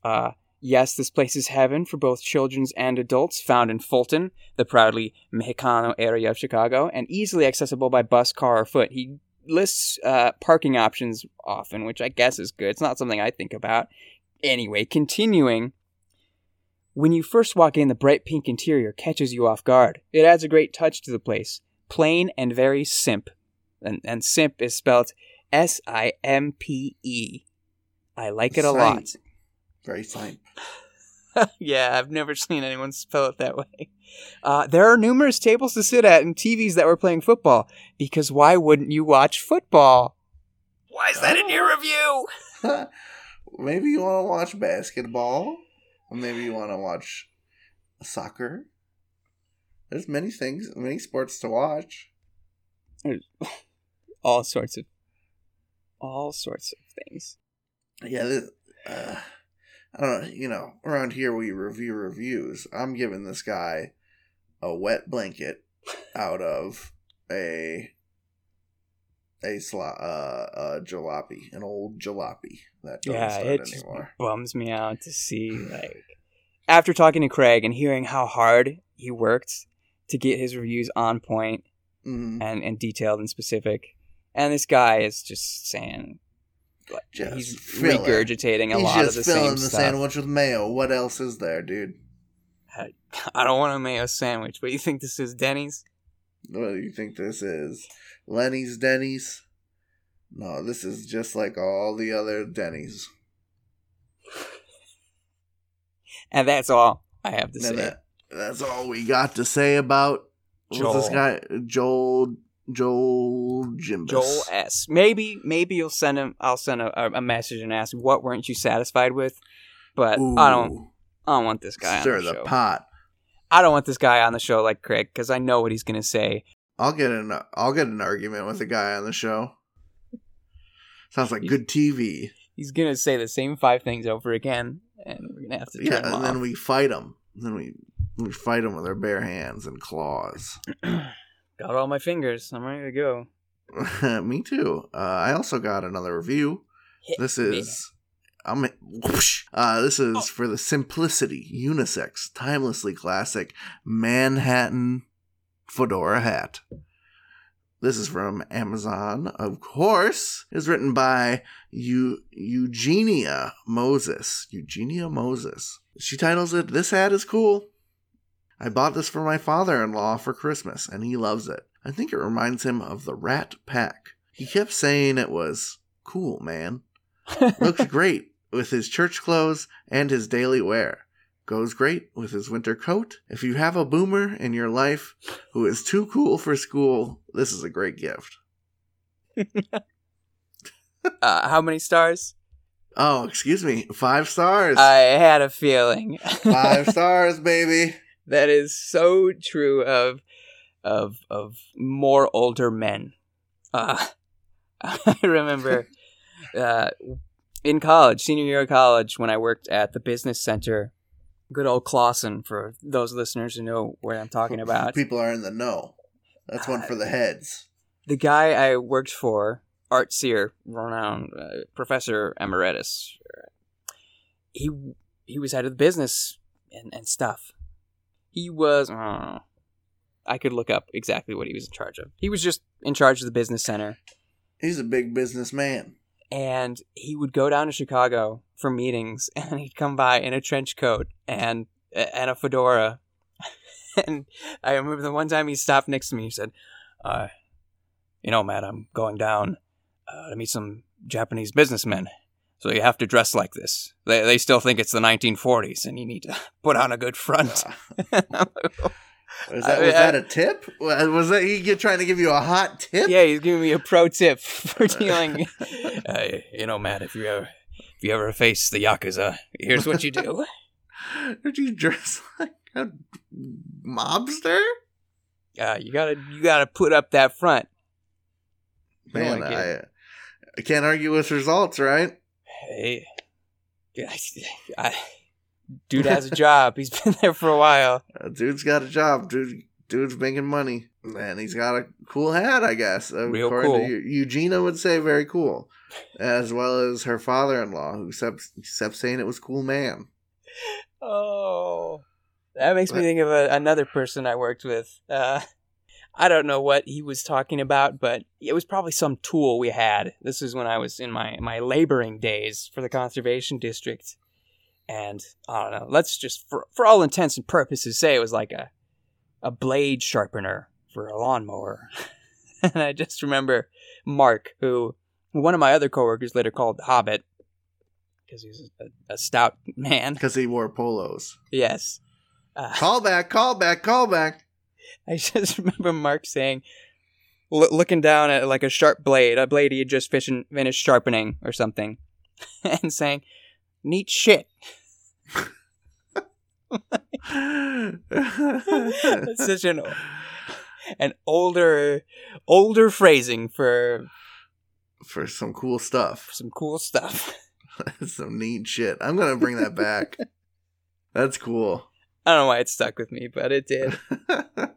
Speaker 3: Uh, yes, this place is heaven for both children's and adults. Found in Fulton, the proudly Mexicano area of Chicago, and easily accessible by bus, car, or foot. He lists uh, parking options often, which I guess is good. It's not something I think about. Anyway, continuing. When you first walk in, the bright pink interior catches you off guard. It adds a great touch to the place. Plain and very simp. And, and simp is spelled S I M P E. I like it a lot.
Speaker 2: Simp. Very simp.
Speaker 3: yeah, I've never seen anyone spell it that way. Uh, there are numerous tables to sit at and TVs that were playing football. Because why wouldn't you watch football? Why is that in your review?
Speaker 2: maybe you want to watch basketball, or maybe you want to watch soccer. There's many things, many sports to watch.
Speaker 3: All sorts of, all sorts of things.
Speaker 2: Yeah, this, uh, I don't know. You know, around here we review reviews. I'm giving this guy a wet blanket out of a a sla- uh, a jalopy, an old jalopy that doesn't
Speaker 3: Yeah,
Speaker 2: start
Speaker 3: it just
Speaker 2: anymore.
Speaker 3: bums me out to see like after talking to Craig and hearing how hard he worked to get his reviews on point
Speaker 2: Mhm.
Speaker 3: and, and detailed and specific. And this guy is just saying
Speaker 2: Just
Speaker 3: he's
Speaker 2: filler.
Speaker 3: regurgitating a
Speaker 2: He's
Speaker 3: lot of
Speaker 2: just
Speaker 3: the
Speaker 2: filling
Speaker 3: same
Speaker 2: the
Speaker 3: stuff.
Speaker 2: sandwich with mayo. What else is there, dude?
Speaker 3: I don't want a mayo sandwich. What do you think this is, Denny's?
Speaker 2: What do you think this is? Lenny's Denny's? No, this is just like all the other Denny's.
Speaker 3: And that's all I have to
Speaker 2: And
Speaker 3: say.
Speaker 2: that, that's all we got to say about what's this guy? Joel Joel Jimbus.
Speaker 3: Joel S. Maybe maybe you'll send him. I'll send a, a message and ask what weren't you satisfied with. But I don't. I don't want this guy
Speaker 2: stir
Speaker 3: on the,
Speaker 2: the pot.
Speaker 3: I don't want this guy on the show like Craig because I know what he's gonna say.
Speaker 2: I'll get an I'll get an argument with a guy on the show. Sounds like good TV.
Speaker 3: He's gonna say the same five things over again, and we're gonna have to
Speaker 2: Yeah,
Speaker 3: him
Speaker 2: and
Speaker 3: off.
Speaker 2: then we fight him. Then we we fight him with our bare hands and claws.
Speaker 3: Got all my fingers. I'm ready to go.
Speaker 2: Me too. Uh, I also got another review.
Speaker 3: Hit
Speaker 2: This
Speaker 3: me.
Speaker 2: is I'm whoosh. uh this is for the simplicity unisex timelessly classic Manhattan fedora hat. This is from Amazon, of course. It's written by Eu- Eugenia Moses. Eugenia Moses. She titles it "This hat is cool." I bought this for my father-in-law for Christmas, and he loves it. I think it reminds him of the Rat Pack. He kept saying it was cool man. Looks great with his church clothes and his daily wear. Goes great with his winter coat. If you have a boomer in your life who is too cool for school, this is a great gift.
Speaker 3: Uh, how many stars?
Speaker 2: Oh, excuse me. Five stars.
Speaker 3: I had a feeling.
Speaker 2: Five stars, baby.
Speaker 3: That is so true of of of more older men. Uh, I remember uh, in college, senior year of college, when I worked at the business center. Good old Clausen, for those listeners who know what I'm talking about.
Speaker 2: People are in the know. That's one for the heads.
Speaker 3: the guy I worked for, Art Sear, renowned uh, professor emeritus, he he was head of the business and, and stuff. He was, I don't know. I could look up exactly what he was in charge of. He was just in charge of the business center,
Speaker 2: He's a big businessman.
Speaker 3: and he would go down to Chicago for meetings, and he'd come by in a trench coat and and a fedora. and I remember the one time he stopped next to me. He said, uh, "You know, Matt, I'm going down uh, to meet some Japanese businessmen." So you have to dress like this. They, they still think it's the 1940s, and you need to put on a good front.
Speaker 2: Was that, was
Speaker 3: I-
Speaker 2: that a tip? Was that he trying to give you a hot tip?
Speaker 3: yeah, he's giving me a pro tip for dealing. uh, you know, Matt, if you ever if you ever face the yakuza, here's what you do.
Speaker 2: Did you dress like a mobster?
Speaker 3: Uh, you gotta you gotta put up that front. You
Speaker 2: Man, I, I can't argue with results, right?
Speaker 3: Hey, yeah, I, I- dude has a job. He's been there for a while.
Speaker 2: Uh, dude's got a job. Dude, dude's making money, and he's got a cool hat. I guess.
Speaker 3: Real
Speaker 2: According
Speaker 3: cool.
Speaker 2: to Eugenia would say very cool, as well as her father-in-law, who kept, kept saying it was cool, man.
Speaker 3: Oh, that makes me think of a, another person I worked with. Uh, I don't know what he was talking about, but it was probably some tool we had. This is when I was in my my laboring days for the conservation district, and I don't know. Let's just, for for all intents and purposes, say it was like a a blade sharpener for a lawnmower. and I just remember Mark, who one of my other coworkers later called Hobbit, because he's a, a stout man.
Speaker 2: Because he wore polos.
Speaker 3: Yes. Uh,
Speaker 2: Call back, call back, call back.
Speaker 3: I just remember Mark saying, loo- looking down at like a sharp blade, a blade he had just fishin- finished sharpening or something, and saying, "Neat shit." That's such an an older older phrasing for
Speaker 2: For some cool stuff.
Speaker 3: some cool stuff.
Speaker 2: some neat shit. I'm gonna bring that back. That's cool.
Speaker 3: I don't know why it stuck with me, but it did.
Speaker 2: oh,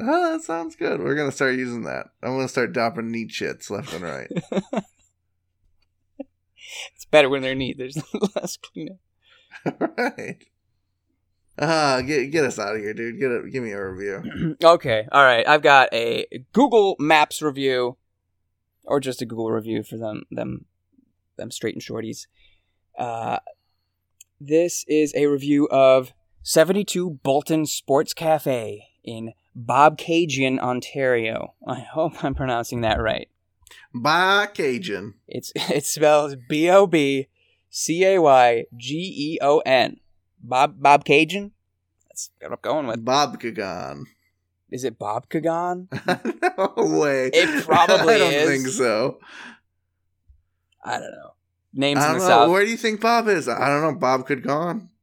Speaker 2: that sounds good. We're gonna start using that. I'm gonna start dropping neat shits left and right.
Speaker 3: It's better when they're neat. There's less cleanup.
Speaker 2: right. Ah, get get us out of here, dude. Get a, give me a review.
Speaker 3: okay, all right. I've got a Google Maps review, or just a Google review for them them them straight and shorties. Uh, this is a review of 72 Bolton Sports Cafe in Bobcaygeon, Ontario. I hope I'm pronouncing that right.
Speaker 2: Bye, Cajun.
Speaker 3: It's it's spelled B O B C A Y G E O N. Bob Bob Cajun. That's what I'm going with.
Speaker 2: Bob Kagan.
Speaker 3: Is it Bob Kagan?
Speaker 2: no way.
Speaker 3: It probably
Speaker 2: I don't
Speaker 3: is.
Speaker 2: think so.
Speaker 3: I don't know. Names
Speaker 2: I don't
Speaker 3: the
Speaker 2: know.
Speaker 3: South.
Speaker 2: Where do you think Bob is? I don't know. Bob could gone.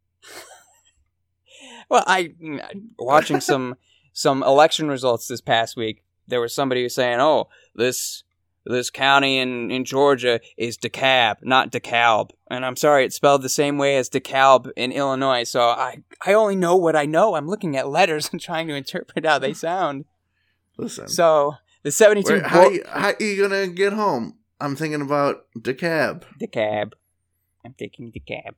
Speaker 3: Well, I mm, watching some some election results this past week. There was somebody who was saying, "Oh, this this county in in Georgia is DeKalb, not DeKalb." And I'm sorry, it's spelled the same way as DeKalb in Illinois. So I I only know what I know. I'm looking at letters and trying to interpret how they sound.
Speaker 2: Listen.
Speaker 3: So the 72
Speaker 2: Where, how,
Speaker 3: Bo-
Speaker 2: you, how you gonna get home? I'm thinking about DeKalb.
Speaker 3: the cab. I'm taking the cab.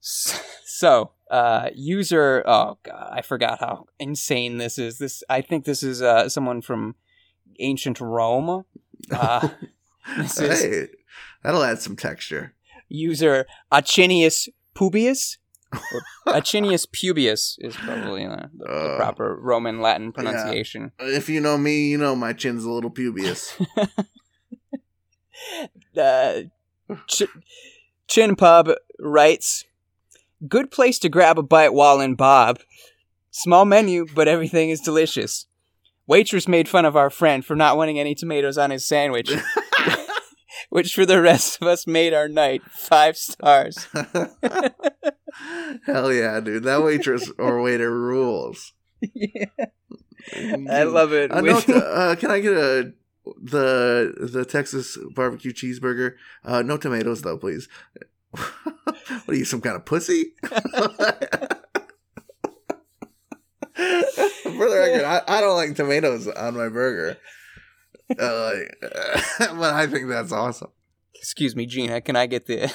Speaker 3: So, uh, user. Oh god, I forgot how insane this is. This I think this is uh, someone from ancient Rome. Uh, this is
Speaker 2: hey, that'll add some texture.
Speaker 3: user Achinius Pubius. Or Achinius Pubius is probably the, the
Speaker 2: Uh,
Speaker 3: proper Roman Latin pronunciation.
Speaker 2: If you know me, you know my chin's a little pubious.
Speaker 3: uh, Ch- Chin Pub writes, "Good place to grab a bite while in Bob. Small menu, but everything is delicious." Waitress made fun of our friend for not wanting any tomatoes on his sandwich, which for the rest of us made our night five stars.
Speaker 2: Hell yeah, dude! That waitress or waiter rules.
Speaker 3: I love it.
Speaker 2: Uh, no, uh, can I get a the the Texas barbecue cheeseburger? Uh, no tomatoes though, please. what are you, some kind of pussy? For the record, I, I don't like tomatoes on my burger. Uh, but I think that's awesome.
Speaker 3: Excuse me, Gina. Can I get the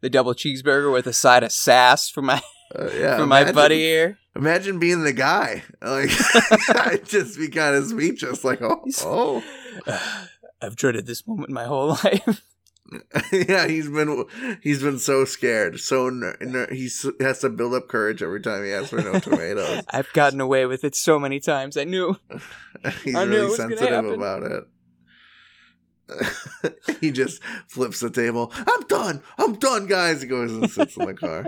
Speaker 3: the double cheeseburger with a side of sass for my
Speaker 2: Uh, yeah,
Speaker 3: for my
Speaker 2: imagine-
Speaker 3: buddy here?
Speaker 2: Imagine being the guy. Like I'd just be kind of speechless. Like, oh, oh.
Speaker 3: I've dreaded this moment my whole life.
Speaker 2: yeah, he's been he's been so scared. So ner- ner- he has to build up courage every time he asks for no tomatoes.
Speaker 3: I've gotten away with it so many times. I knew.
Speaker 2: he's
Speaker 3: I knew
Speaker 2: really
Speaker 3: was
Speaker 2: sensitive about it. he just flips the table. I'm done. I'm done, guys. He goes and sits in the car.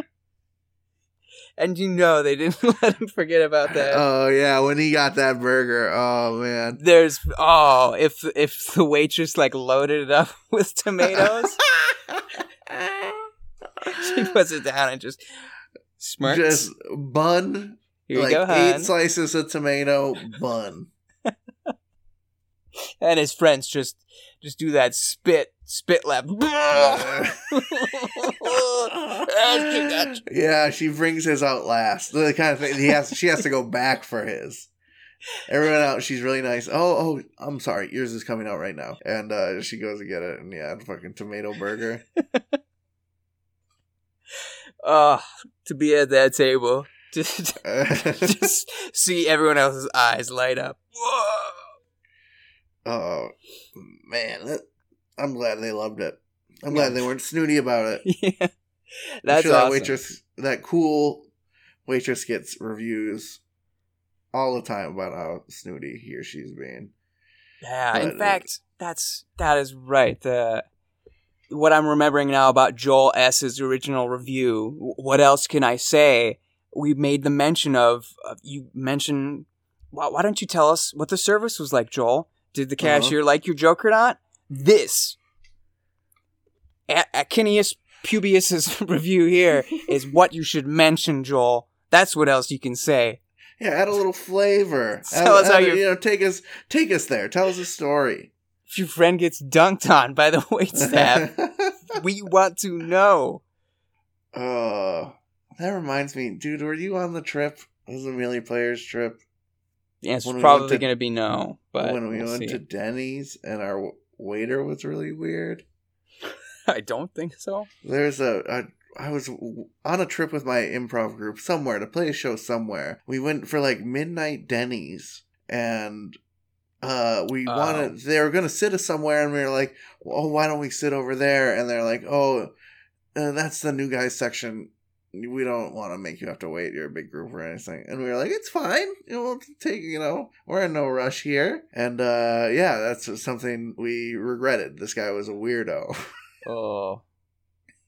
Speaker 3: And you know they didn't let him forget about that.
Speaker 2: Oh yeah, when he got that burger. Oh man.
Speaker 3: There's oh, if if the waitress like loaded it up with tomatoes, she puts it down and just smirks.
Speaker 2: Just bun.
Speaker 3: Here you
Speaker 2: like
Speaker 3: go,
Speaker 2: eight slices of tomato bun.
Speaker 3: and his friends just just do that spit spit lap.
Speaker 2: Yeah, she brings his out last. The kind of thing he has. She has to go back for his. Everyone else, she's really nice. Oh, oh, I'm sorry, yours is coming out right now, and uh, she goes to get it, and yeah, fucking tomato burger.
Speaker 3: oh, to be at that table, just, just see everyone else's eyes light up. Whoa.
Speaker 2: oh man, that, I'm glad they loved it. I'm glad they weren't snooty about it.
Speaker 3: Yeah, that's
Speaker 2: sure that waitress, that cool waitress, gets reviews all the time about how snooty he or she's being.
Speaker 3: Yeah,
Speaker 2: But,
Speaker 3: in fact, that's that is right. The what I'm remembering now about Joel S.'s original review. What else can I say? We made the mention of, of you mentioned. Why, why don't you tell us what the service was like, Joel? Did the
Speaker 2: Uh-huh.
Speaker 3: cashier like your joke or not? This A- Acinius Pubius's review here is what you should mention, Joel. That's what else you can say.
Speaker 2: Yeah, add a little flavor.
Speaker 3: Tell
Speaker 2: Add-
Speaker 3: us how you-
Speaker 2: you know take us take us there. Tell us a story.
Speaker 3: If your friend gets dunked on by the wait staff, we want to know.
Speaker 2: Oh, that reminds me, dude. Were you on the trip? It was a Melee Players trip
Speaker 3: The answer's
Speaker 2: When
Speaker 3: probably going to be no, but
Speaker 2: when we
Speaker 3: we'll
Speaker 2: went
Speaker 3: see.
Speaker 2: to Denny's and our waiter was really weird.
Speaker 3: I don't think so.
Speaker 2: There's a, a I was on a trip with my improv group somewhere to play a show somewhere. We went for like midnight Denny's and uh we
Speaker 3: Oh.
Speaker 2: wanted they were going to sit us somewhere and we were like, "Oh, why don't we sit over there?" And they're like, "Oh, uh, that's the new guys section. We don't want to make you have to wait. You're a big group or anything." And we were like, "It's fine. You know, we'll take, you know, we're in no rush here." And uh yeah, that's something we regretted. This guy was a weirdo.
Speaker 3: Oh,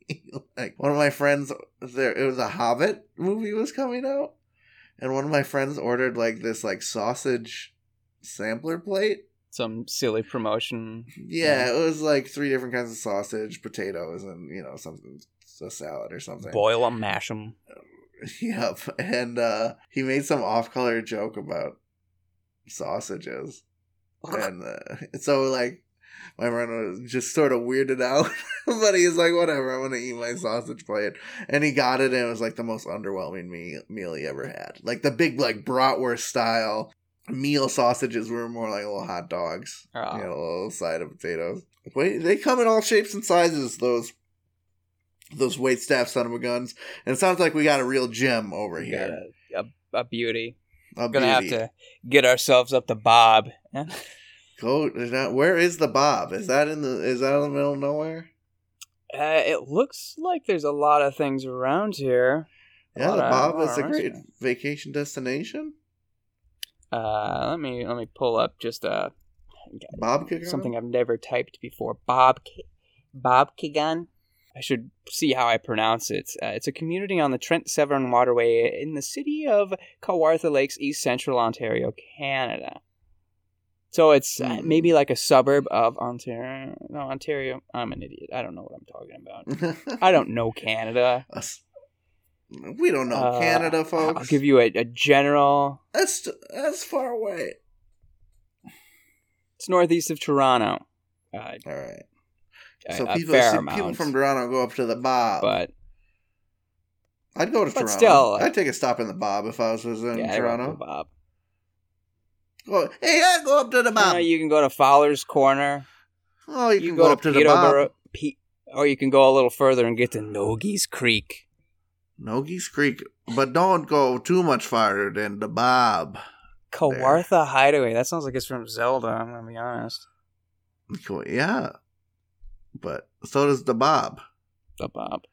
Speaker 2: like one of my friends there it was a hobbit movie was coming out and one of my friends ordered like this like sausage sampler plate.
Speaker 3: Some silly promotion.
Speaker 2: yeah it was like three different kinds of sausage potatoes and you know something a salad or something.
Speaker 3: Boil them, mash them.
Speaker 2: yep and uh he made some off-color joke about sausages. And uh, so like my friend was just sort of weirded out but he's like whatever i'm gonna eat my sausage plate and he got it and it was like the most underwhelming me- meal he ever had like the big like bratwurst style meal sausages were more like little hot dogs
Speaker 3: Oh.
Speaker 2: you ah. know a little side of potatoes wait they come in all shapes and sizes those those wait staff son of a guns and it sounds like we got a real gem over here
Speaker 3: a, a, a beauty.
Speaker 2: A
Speaker 3: Gonna
Speaker 2: beauty.
Speaker 3: have to get ourselves up to Bob.
Speaker 2: Is that, where is the Bob? Is that in the? Is that in the middle of nowhere?
Speaker 3: Uh, it looks like there's a lot of things around here.
Speaker 2: Yeah, the Bob is a great
Speaker 3: restaurants.
Speaker 2: vacation destination.
Speaker 3: Uh, let me let me pull up just uh
Speaker 2: Bob Kigan?
Speaker 3: something I've never typed before. Bob K- Bob Kigan. I should see how I pronounce it. Uh, it's a community on the Trent Severn Waterway in the city of Kawartha Lakes, East Central Ontario, Canada. So it's uh,
Speaker 2: Hmm.
Speaker 3: maybe like a suburb of Ontario. No, Ontario. I'm an idiot. I don't know what I'm talking about. I don't know Canada.
Speaker 2: Us- We don't know
Speaker 3: Uh,
Speaker 2: Canada, folks.
Speaker 3: I'll give you a, a general.
Speaker 2: That's that's far away.
Speaker 3: It's northeast of Toronto. Uh,
Speaker 2: All right.
Speaker 3: a-
Speaker 2: So people,
Speaker 3: fair
Speaker 2: see,
Speaker 3: amount,
Speaker 2: people from Toronto go up to the Bob.
Speaker 3: but
Speaker 2: I'd go to
Speaker 3: but
Speaker 2: Toronto.
Speaker 3: still,
Speaker 2: I'd take a stop in the Bob if I was visiting
Speaker 3: yeah, go to
Speaker 2: Toronto.
Speaker 3: Bob.
Speaker 2: Go, hey, yeah, go up to the
Speaker 3: You,
Speaker 2: Bob.
Speaker 3: know, you can go to Fowler's Corner.
Speaker 2: oh, you,
Speaker 3: You,
Speaker 2: can
Speaker 3: can go,
Speaker 2: up
Speaker 3: to,
Speaker 2: to the Bob.
Speaker 3: Pe- or you can go a little further and get to Nogies Creek.
Speaker 2: Nogies Creek, but don't go too much farther than the Bob.
Speaker 3: Kawartha Hideaway. That sounds like it's from Zelda. I'm gonna be honest.
Speaker 2: Cool, Yeah, but so does the Bob.
Speaker 3: The Bob.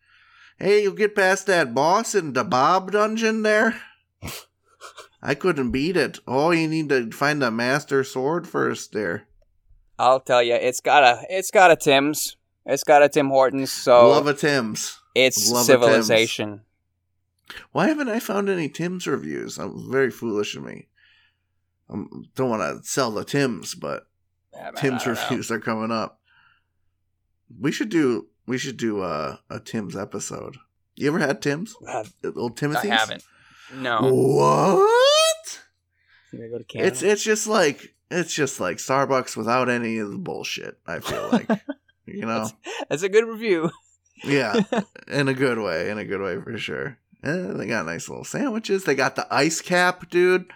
Speaker 2: Hey, you get past that boss in the Bob dungeon there? I couldn't beat it. Oh, you need to find the master sword first there.
Speaker 3: I'll tell you, it's got a it's got a Tim's. It's got a Tim Hortons. So
Speaker 2: Love a Tim's.
Speaker 3: it's
Speaker 2: Love a Tim's.
Speaker 3: civilization.
Speaker 2: Why haven't I found any Tim's reviews? I'm very foolish of me. I don't want to sell the Tim's, but
Speaker 3: Yeah, man,
Speaker 2: Tim's
Speaker 3: don't know.
Speaker 2: reviews are coming up. We should do we should do a, a Tim's episode. You ever had Tim's?
Speaker 3: Uh,
Speaker 2: Old
Speaker 3: I haven't. No.
Speaker 2: What?
Speaker 3: Go to Canada.
Speaker 2: It's it's just like it's just like Starbucks without any of the bullshit. I feel like you know,
Speaker 3: That's a good review.
Speaker 2: yeah, in a good way, in a good way for sure. Eh, they got nice little sandwiches. They got the ice cap, dude.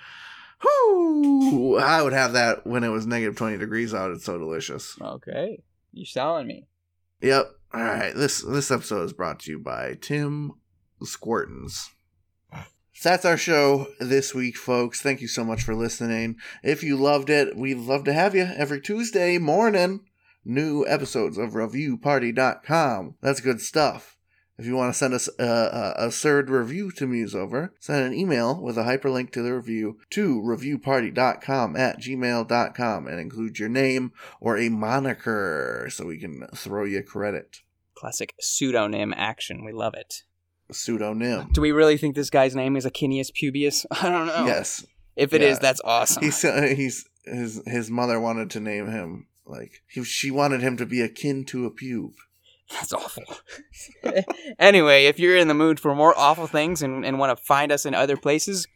Speaker 2: Whoo! I would have that when it was negative twenty degrees out. It's so delicious.
Speaker 3: Okay. You're selling me.
Speaker 2: Yep. All right. This this episode is brought to you by Tim Squirtons. So that's our show this week, folks. Thank you so much for listening. If you loved it, we'd love to have you every Tuesday morning. New episodes of ReviewParty.com. That's good stuff. If you want to send us a, a, a third review to muse over, send an email with a hyperlink to the review to reviewparty.com at gmail.com and include your name or a moniker so we can throw you credit.
Speaker 3: Classic pseudonym action. We love it.
Speaker 2: Pseudonym.
Speaker 3: Do we really think this guy's name is Achinius Pubius? I don't know.
Speaker 2: Yes.
Speaker 3: If it is,
Speaker 2: Yeah.
Speaker 3: that's awesome.
Speaker 2: He's he's his his mother wanted to name him like he, she wanted him to be akin to a pube.
Speaker 3: That's awful. anyway, if you're in the mood for more awful things and, and want to find us in other places,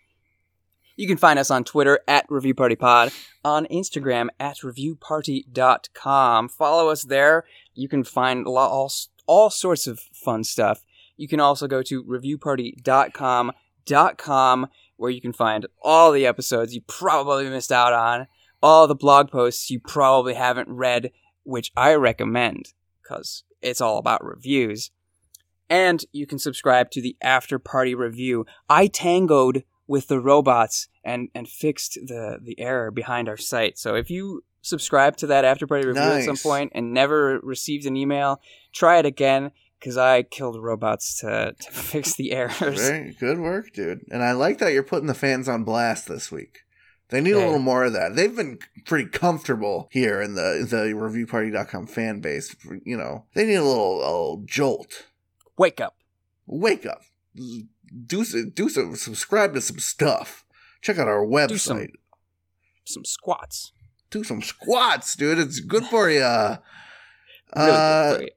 Speaker 3: you can find us on Twitter at Review Party Pod, on Instagram at reviewparty.com. Follow us there. You can find all, all sorts of fun stuff. You can also go to reviewparty.com.com where you can find all the episodes you probably missed out on, all the blog posts you probably haven't read, which I recommend because it's all about reviews. And you can subscribe to the After Party Review. I tangoed with the robots and, and fixed the, the error behind our site. So if you subscribe to that After Party Review at some point and never received an email, try it again because I killed robots to, to fix the errors.
Speaker 2: Very good work, dude. And I like that you're putting the fans on blast this week. They need a little more of that. They've been pretty comfortable here in the the reviewparty.com fan base. You know, they need a little, a little jolt.
Speaker 3: Wake up.
Speaker 2: Wake up. Do some, do some, subscribe to some stuff. Check out our website.
Speaker 3: some- Some squats.
Speaker 2: do some squats, dude. It's good for you.
Speaker 3: Really
Speaker 2: uh,
Speaker 3: good for you.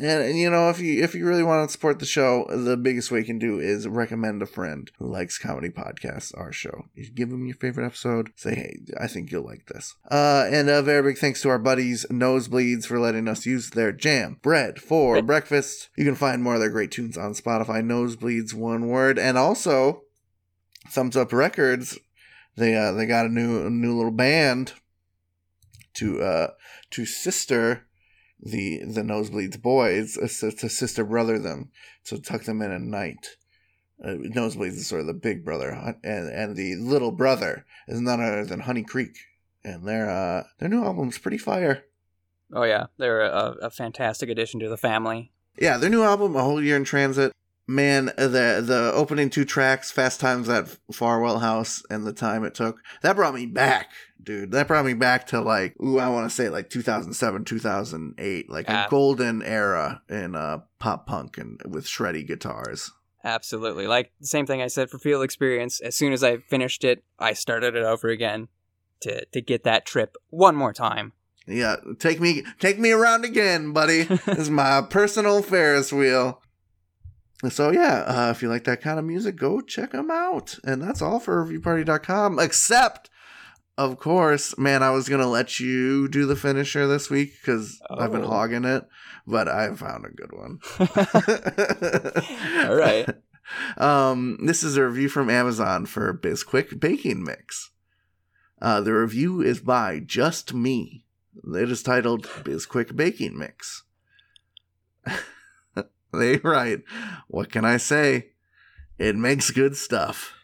Speaker 2: And, and you know, if you if you really want to support the show, the biggest way you can do is recommend a friend who likes comedy podcasts. Our show. You give them your favorite episode. Say, hey, I think you'll like this. Uh, and a very big thanks to our buddies Nosebleeds for letting us use their jam bread for breakfast. You can find more of their great tunes on Spotify. Nosebleeds, one word, and also Thumbs Up Records. They uh they got a new a new little band to uh to sister the the nosebleeds boys uh, to sister brother them to tuck them in at night uh, nosebleeds is sort of the big brother and and the little brother is none other than honey creek and their uh their new album's pretty fire
Speaker 3: Oh, yeah. They're a, a fantastic addition to the family.
Speaker 2: yeah their new album a whole year in transit man, the the opening two tracks, "Fast Times at Farwell House" and the time it took, that brought me back, dude. That brought me back to like, ooh, I want to say like 2007, 2008, like a golden era in uh pop punk and with shreddy guitars.
Speaker 3: Absolutely. Like the same thing I said for Field Experience. As soon as I finished it, I started it over again to to get that trip one more time.
Speaker 2: Yeah, take me take me around again, buddy. this is my personal Ferris wheel. So yeah, uh, if you like that kind of music, go check them out. And that's all for reviewparty.com. Except, of course, man, I was gonna let you do the finisher this week because I've been
Speaker 3: Oh.
Speaker 2: hogging it, but I found a good one.
Speaker 3: All right.
Speaker 2: Um, this is a review from Amazon for Bisquick Baking Mix. Uh, the review is by Just Me. It is titled Bisquick Baking Mix. they write, What can I say? It makes good stuff.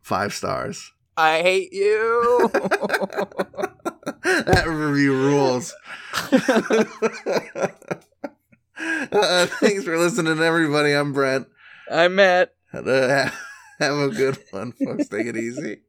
Speaker 2: Five stars.
Speaker 3: I hate you.
Speaker 2: that review rules. uh, thanks for listening, everybody. I'm Brent.
Speaker 3: I'm Matt.
Speaker 2: Uh, have a good one, folks. Take it easy.